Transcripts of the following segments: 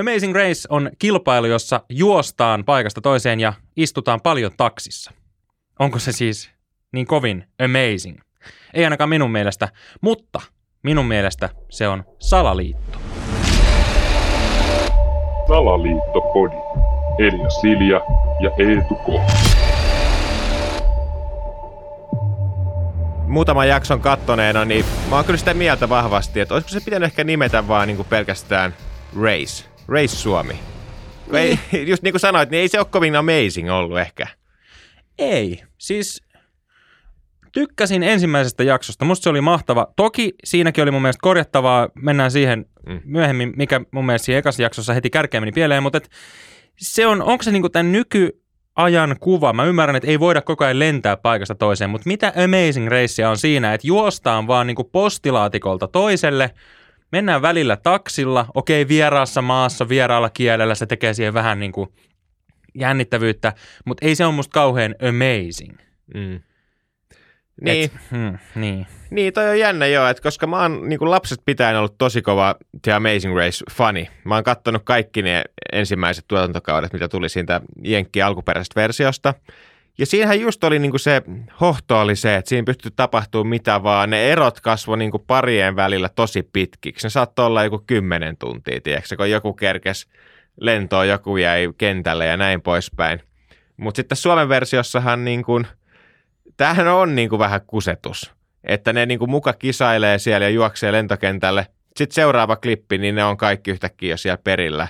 Amazing Race on kilpailu, jossa juostaan paikasta toiseen ja istutaan paljon taksissa. Onko se siis niin kovin amazing? Ei ainakaan minun mielestä, mutta minun mielestä se on salaliitto. Salaliittopodi. Elia Silja ja Eetu K. muutaman jakson kattoneena, niin mä oon kyllä sitä mieltä vahvasti, että olisiko se pitänyt ehkä nimetä vaan niin kuin pelkästään Race. Race Suomi. Niin. Ei, just niin kuin sanoit, niin ei se ole kovin amazing ollut ehkä. Ei. Siis tykkäsin ensimmäisestä jaksosta. Musta se oli mahtava. Toki siinäkin oli mun mielestä korjattavaa. Mennään siihen mm. myöhemmin, mikä mun mielestä siinä ekassa jaksossa heti kärkeen meni pieleen. Mutta et se on, onko se niinku tämän nykyajan kuva? Mä ymmärrän, että ei voida koko ajan lentää paikasta toiseen, mutta mitä Amazing Racea on siinä, että juostaan vaan niinku postilaatikolta toiselle, mennään välillä taksilla, okei vieraassa maassa, vieraalla kielellä, se tekee siihen vähän niin kuin jännittävyyttä, mutta ei se ole musta kauhean amazing. Mm. Niin. Et, hmm, niin. Niin, toi on jännä joo, että koska mä oon niin lapset pitäen ollut tosi kova The Amazing Race-fani. Mä oon kattonut kaikki ne ensimmäiset tuotantokaudet, mitä tuli siitä Jenkki alkuperäisestä versiosta. Ja siinähän just oli niinku se hohto oli se, että siinä pystyi tapahtumaan mitä vaan. Ne erot kasvoi niinku parien välillä tosi pitkiksi. Ne saattoi olla joku kymmenen tuntia, tiedätkö, kun joku kerkes lentoon, joku jäi kentälle ja näin poispäin. Mutta sitten Suomen versiossahan niin kuin, tämähän on niin kuin vähän kusetus. Että ne niin kuin muka kisailee siellä ja juoksee lentokentälle. Sitten seuraava klippi, niin ne on kaikki yhtäkkiä jo siellä perillä.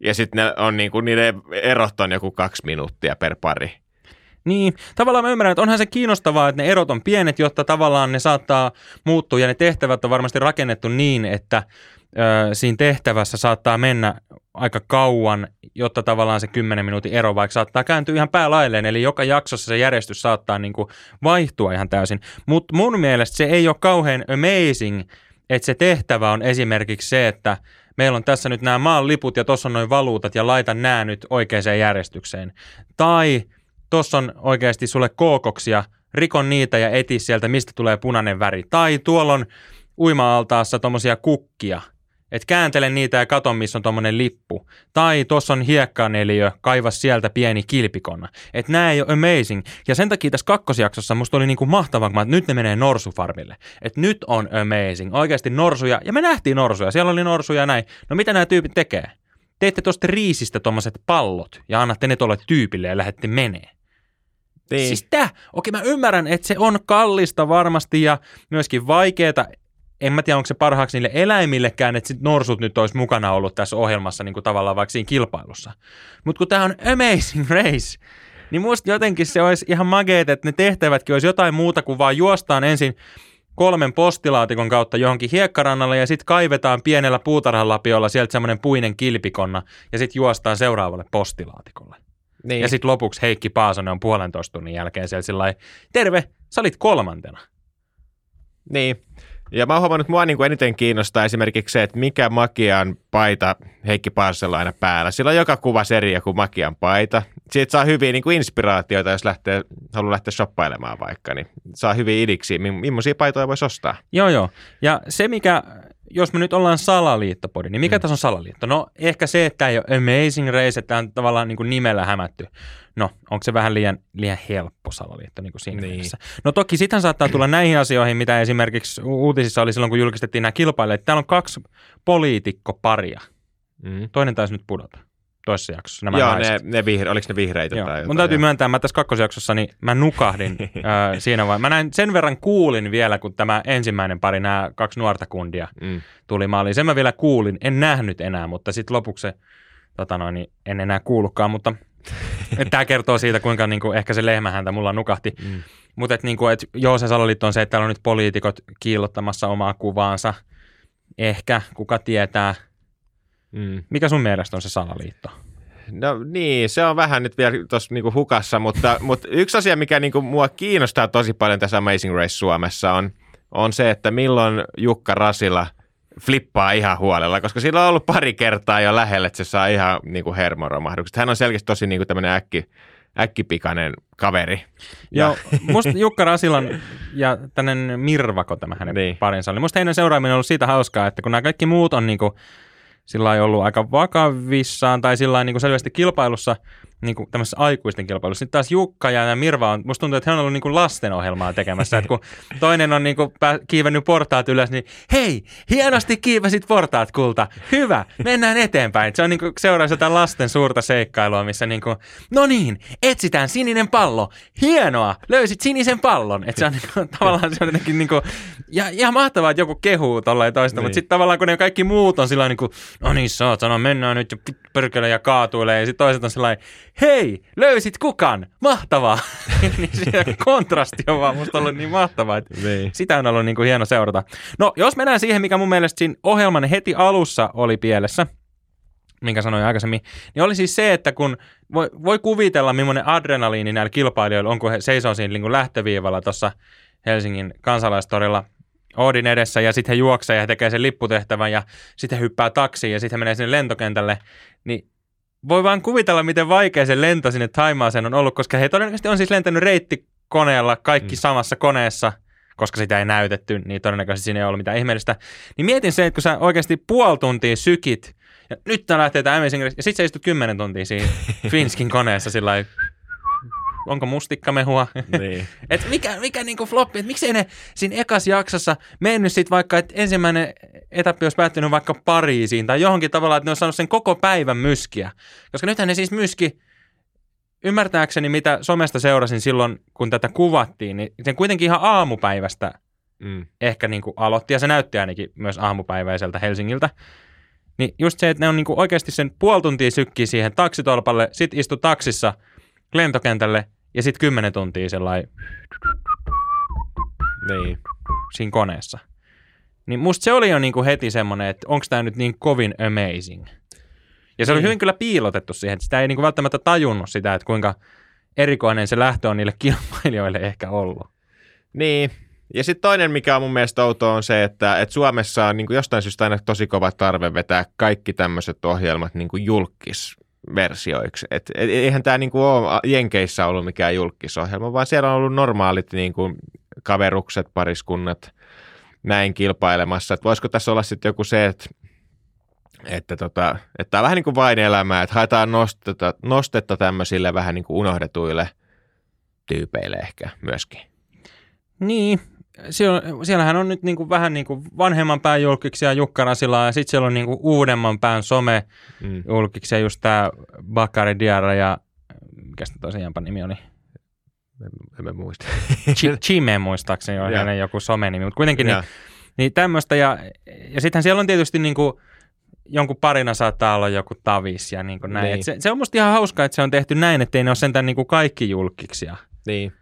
Ja sitten ne on niin kuin, niiden erot on joku kaksi minuuttia per pari. Niin, tavallaan mä ymmärrän, että onhan se kiinnostavaa, että ne erot on pienet, jotta tavallaan ne saattaa muuttua ja ne tehtävät on varmasti rakennettu niin, että ö, siinä tehtävässä saattaa mennä aika kauan, jotta tavallaan se 10 minuutin ero vaikka saattaa kääntyä ihan päälailleen, eli joka jaksossa se järjestys saattaa niin kuin vaihtua ihan täysin. Mutta mun mielestä se ei ole kauhean amazing, että se tehtävä on esimerkiksi se, että meillä on tässä nyt nämä maan liput ja tuossa on noin valuutat ja laita nämä nyt oikeaan järjestykseen. Tai tuossa on oikeasti sulle kookoksia, rikon niitä ja eti sieltä, mistä tulee punainen väri. Tai tuolla on uima-altaassa tuommoisia kukkia, et kääntele niitä ja kato, missä on tuommoinen lippu. Tai tuossa on hiekkaneliö, kaiva sieltä pieni kilpikonna. Et nää ei ole amazing. Ja sen takia tässä kakkosjaksossa musta oli niinku mahtavaa, että nyt ne menee norsufarmille. Et nyt on amazing. Oikeasti norsuja. Ja me nähtiin norsuja. Siellä oli norsuja ja näin. No mitä nämä tyypit tekee? Teette tuosta riisistä tuommoiset pallot ja annatte ne tuolle tyypille ja lähette menee. Niin. Siis tää, okei mä ymmärrän, että se on kallista varmasti ja myöskin vaikeaa. En mä tiedä, onko se parhaaksi niille eläimillekään, että sit norsut nyt olisi mukana ollut tässä ohjelmassa niin kuin tavallaan vaikka siinä kilpailussa. Mutta kun tämä on Amazing Race, niin musta jotenkin se olisi ihan mageet, että ne tehtävätkin olisi jotain muuta kuin vaan juostaan ensin kolmen postilaatikon kautta johonkin hiekkarannalle ja sitten kaivetaan pienellä puutarhalapiolla sieltä semmoinen puinen kilpikonna ja sitten juostaan seuraavalle postilaatikolle. Niin. Ja sitten lopuksi Heikki Paasonen on puolentoista tunnin jälkeen siellä sillä terve, sä olit kolmantena. Niin. Ja mä oon huomannut, että mua niin kuin eniten kiinnostaa esimerkiksi se, että mikä Makian paita Heikki Paasella aina päällä. Sillä on joka kuva eri joku Makian paita. Siitä saa hyviä niin kuin inspiraatioita, jos lähtee, haluaa lähteä shoppailemaan vaikka, niin saa hyviä idiksi, millaisia paitoja voisi ostaa. Joo, joo. Ja se, mikä jos me nyt ollaan salaliittopodi, niin mikä mm. tässä on salaliitto? No ehkä se, että ei ole Amazing Race, että on tavallaan niin kuin nimellä hämätty. No, onko se vähän liian, liian helppo salaliitto niin kuin siinä niin. mielessä? No toki sitten saattaa tulla näihin asioihin, mitä esimerkiksi uutisissa oli silloin, kun julkistettiin nämä kilpailijat. Täällä on kaksi poliitikkoparia. Mm. Toinen taisi nyt pudota toisessa jaksossa. Nämä Joo, ne, ne vihre, oliko ne vihreitä Joo. tai jotain? Mun täytyy jo. myöntää, mä tässä kakkosjaksossa niin mä nukahdin äh, siinä vaiheessa. Mä näin, sen verran kuulin vielä, kun tämä ensimmäinen pari, nämä kaksi nuorta kundia mm. tuli maaliin. Sen mä vielä kuulin, en nähnyt enää, mutta sitten lopuksi se, tota noin, niin en enää kuullutkaan, mutta tämä kertoo siitä, kuinka niin kuin, ehkä se lehmähäntä mulla nukahti. Mm. Mutta niin kuin, et, joo, se salaliitto on se, että täällä on nyt poliitikot kiillottamassa omaa kuvaansa. Ehkä, kuka tietää – Mm. Mikä sun mielestä on se salaliitto? No niin, se on vähän nyt vielä tuossa niinku hukassa, mutta, mutta yksi asia, mikä niinku mua kiinnostaa tosi paljon tässä Amazing Race Suomessa on, on se, että milloin Jukka Rasila flippaa ihan huolella, koska sillä on ollut pari kertaa jo lähellä, että se saa ihan niinku hermoromahdukset. Hän on selkeästi tosi niinku tämmöinen äkki, äkkipikainen kaveri. Joo, musta Jukka Rasilan ja tämmöinen Mirvako tämä hänen niin. parinsa oli. Musta heidän seuraaminen on ollut siitä hauskaa, että kun nämä kaikki muut on niinku sillä ei ollut aika vakavissaan tai sillä niin selvästi kilpailussa – niin kuin tämmöisessä aikuisten kilpailussa. Sitten taas Jukka ja Mirva on, musta tuntuu, että he on ollut niin kuin lastenohjelmaa tekemässä, että kun toinen on niin kuin kiivennyt portaat ylös, niin hei, hienosti kiivesit portaat kulta, hyvä, mennään eteenpäin. Se on niin kuin jotain lasten suurta seikkailua, missä niin kuin, no niin, etsitään sininen pallo, hienoa, löysit sinisen pallon. Että se on niin kuin, tavallaan se on jotenkin niin kuin, ja ihan mahtavaa, että joku kehuu tollain toista, niin. mutta sitten tavallaan kun ne kaikki muut on sillä niin kuin, no niin saatana, mennään nyt ja pyrkele ja kaatuilee, ja sitten toiset on sellainen, hei, löysit kukan, mahtavaa. niin se kontrasti on vaan musta ollut niin mahtavaa, että niin. sitä on ollut niin kuin hieno seurata. No, jos mennään siihen, mikä mun mielestä siinä ohjelman heti alussa oli pielessä, minkä sanoin aikaisemmin, niin oli siis se, että kun voi, voi kuvitella, millainen adrenaliini näillä kilpailijoilla on, kun he seisoo siinä niin kuin lähtöviivalla tuossa Helsingin kansalaistorilla Oodin edessä ja sitten he juoksee ja he tekee sen lipputehtävän ja sitten he hyppää taksiin ja sitten he menee sinne lentokentälle, niin voi vaan kuvitella, miten vaikea se lento sinne Taimaaseen on ollut, koska he todennäköisesti on siis lentänyt reittikoneella kaikki mm. samassa koneessa, koska sitä ei näytetty, niin todennäköisesti siinä ei ollut mitään ihmeellistä. Niin mietin se, että kun sä oikeasti puoli tuntia sykit, ja nyt tää lähtee tämä Amazing Race, ja sit sä istut kymmenen tuntia siinä Finskin koneessa sillä onko mustikkamehua. Niin. et mikä, mikä niinku floppi, että miksei ne siinä ekas jaksossa mennyt sit vaikka, että ensimmäinen etappi olisi päättynyt vaikka Pariisiin tai johonkin tavalla, että ne on saanut sen koko päivän myskiä. Koska nythän ne siis myski, ymmärtääkseni mitä somesta seurasin silloin, kun tätä kuvattiin, niin sen kuitenkin ihan aamupäivästä mm. ehkä niin kuin aloitti, ja se näytti ainakin myös aamupäiväiseltä Helsingiltä. Niin just se, että ne on niin kuin oikeasti sen puoli tuntia sykkii siihen taksitolpalle, sit istu taksissa – lentokentälle ja sitten kymmenen tuntia sellainen niin. siinä koneessa. Niin musta se oli jo niinku heti semmoinen, että onko tämä nyt niin kovin amazing. Ja se oli niin. hyvin kyllä piilotettu siihen, että sitä ei niinku välttämättä tajunnut sitä, että kuinka erikoinen se lähtö on niille kilpailijoille ehkä ollut. Niin, ja sitten toinen, mikä on mun mielestä outoa, on se, että, että Suomessa on niin jostain syystä aina tosi kova tarve vetää kaikki tämmöiset ohjelmat niin julkis versioiksi. Et, et, eihän tämä niinku ole Jenkeissä ollut mikään julkisohjelma, vaan siellä on ollut normaalit niinku kaverukset, pariskunnat näin kilpailemassa. Et voisiko tässä olla sitten joku se, että että, tota, että tämä on vähän niin kuin vain elämää, että haetaan nostetta, nostetta tämmöisille vähän niin kuin unohdetuille tyypeille ehkä myöskin. Niin, siellä, siellähän on nyt niin kuin vähän niin kuin vanhemman pään julkiksia Jukka ja sitten siellä on niin kuin uudemman pään some mm. julkiksia, just tämä Bakari Diarra ja mikä se toisen nimi oli? En, en muista. Chime muistaakseni on hänen joku some-nimi, mutta kuitenkin niin, niin tämmöistä. Ja, ja sittenhän siellä on tietysti niin kuin, jonkun parina saattaa olla joku tavis ja niin kuin näin. Niin. se, se on musta ihan hauskaa, että se on tehty näin, ettei ne ole sentään niin kuin kaikki julkiksia. Niin.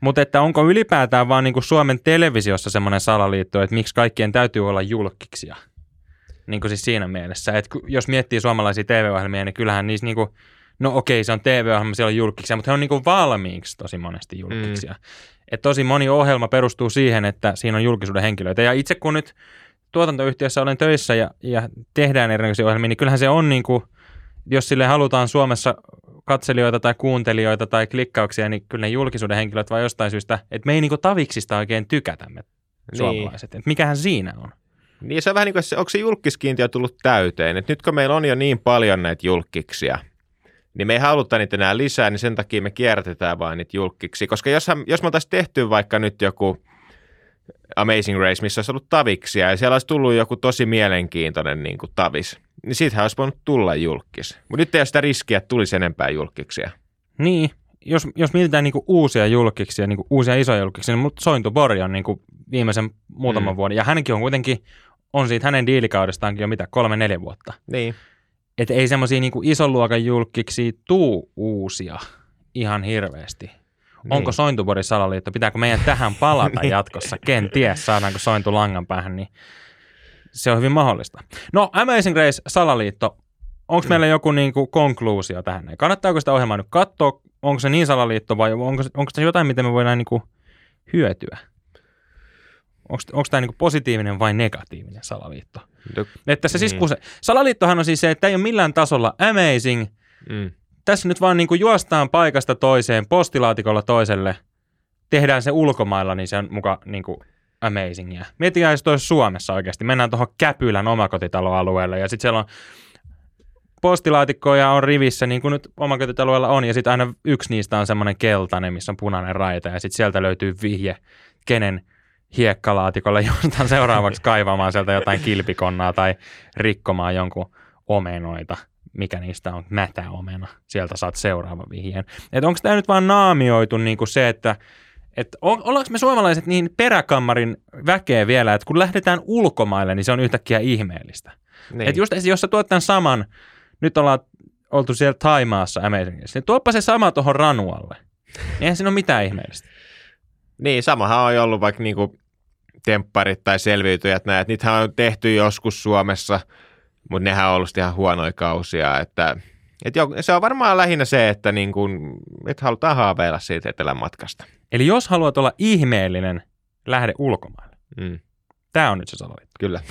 Mutta että onko ylipäätään vaan niin kuin Suomen televisiossa semmoinen salaliitto, että miksi kaikkien täytyy olla julkiksia? Niin kuin siis siinä mielessä, että jos miettii suomalaisia TV-ohjelmia, niin kyllähän niissä niin kuin, no okei, se on TV-ohjelma, siellä on julkiksia, mutta he on niin kuin valmiiksi tosi monesti julkiksia. Mm. Et tosi moni ohjelma perustuu siihen, että siinä on julkisuuden henkilöitä. Ja itse kun nyt tuotantoyhtiössä olen töissä ja, ja tehdään erilaisia ohjelmia, niin kyllähän se on niin kuin, jos sille halutaan Suomessa katselijoita tai kuuntelijoita tai klikkauksia, niin kyllä ne julkisuuden henkilöt vai jostain syystä, että me ei niinku taviksista oikein tykätä me niin. suomalaiset. Että mikähän siinä on? Niin se on vähän niin kuin, onko se julkiskiintiö tullut täyteen, että nyt kun meillä on jo niin paljon näitä julkiksia, niin me ei haluta niitä enää lisää, niin sen takia me kierrätetään vain niitä julkiksi. Koska jos, jos me oltaisiin tehty vaikka nyt joku Amazing Race, missä olisi ollut taviksia, ja siellä olisi tullut joku tosi mielenkiintoinen niin kuin tavis, niin siitähän olisi voinut tulla julkis. Mutta nyt ei ole sitä riskiä, että tulisi enempää julkiksia. Niin, jos, jos mietitään niinku uusia julkiksia, niinku uusia isoja julkiksia, niin mutta Sointu Bori on niinku viimeisen muutaman mm. vuoden, ja hänkin on kuitenkin, on siitä hänen diilikaudestaankin jo mitä, kolme-neljä vuotta. Niin. Että ei semmoisia niinku ison luokan julkiksi tuu uusia ihan hirveästi. Niin. Onko Sointuborin salaliitto? Pitääkö meidän tähän palata niin. jatkossa? Kenties saadaanko Sointu langan päähän, niin se on hyvin mahdollista. No, Amazing Grace salaliitto. Onko mm. meillä joku niinku konkluusio tähän? Kannattaako sitä ohjelmaa nyt katsoa? Onko se niin salaliitto vai onko, onko se jotain, miten me voidaan niinku hyötyä? Onko tämä niinku positiivinen vai negatiivinen salaliitto? No, että se siis, niin. kun se, salaliittohan on siis se, että ei ole millään tasolla amazing. Mm. Tässä nyt vaan niinku juostaan paikasta toiseen, postilaatikolla toiselle, tehdään se ulkomailla, niin se on muka niinku amazingia. Miettikää, jos olisi Suomessa oikeasti. Mennään tuohon Käpylän omakotitaloalueelle ja sitten siellä on postilaatikkoja on rivissä, niin kuin nyt omakotitaloilla on, ja sitten aina yksi niistä on semmoinen keltainen, missä on punainen raita, ja sitten sieltä löytyy vihje, kenen hiekkalaatikolle jostain seuraavaksi kaivamaan sieltä jotain kilpikonnaa tai rikkomaan jonkun omenoita, mikä niistä on mätäomena. Sieltä saat seuraava vihjeen. Onko tämä nyt vaan naamioitu niin kuin se, että että ollaanko me suomalaiset niin peräkammarin väkeä vielä, että kun lähdetään ulkomaille, niin se on yhtäkkiä ihmeellistä. Niin. Että just jos sä tuot tämän saman, nyt ollaan oltu siellä Taimaassa Amazingissa, niin tuoppa se sama tuohon Ranualle. Eihän siinä ole mitään ihmeellistä. Niin, samahan on ollut vaikka niinku tempparit tai selviytyjät että niitähän on tehty joskus Suomessa, mutta nehän on ollut ihan huonoja kausia, että et jo, se on varmaan lähinnä se, että niin kun, et halutaan haaveilla siitä etelän matkasta. Eli jos haluat olla ihmeellinen, lähde ulkomaille. Mm. Tämä on nyt se salaliitto. Kyllä.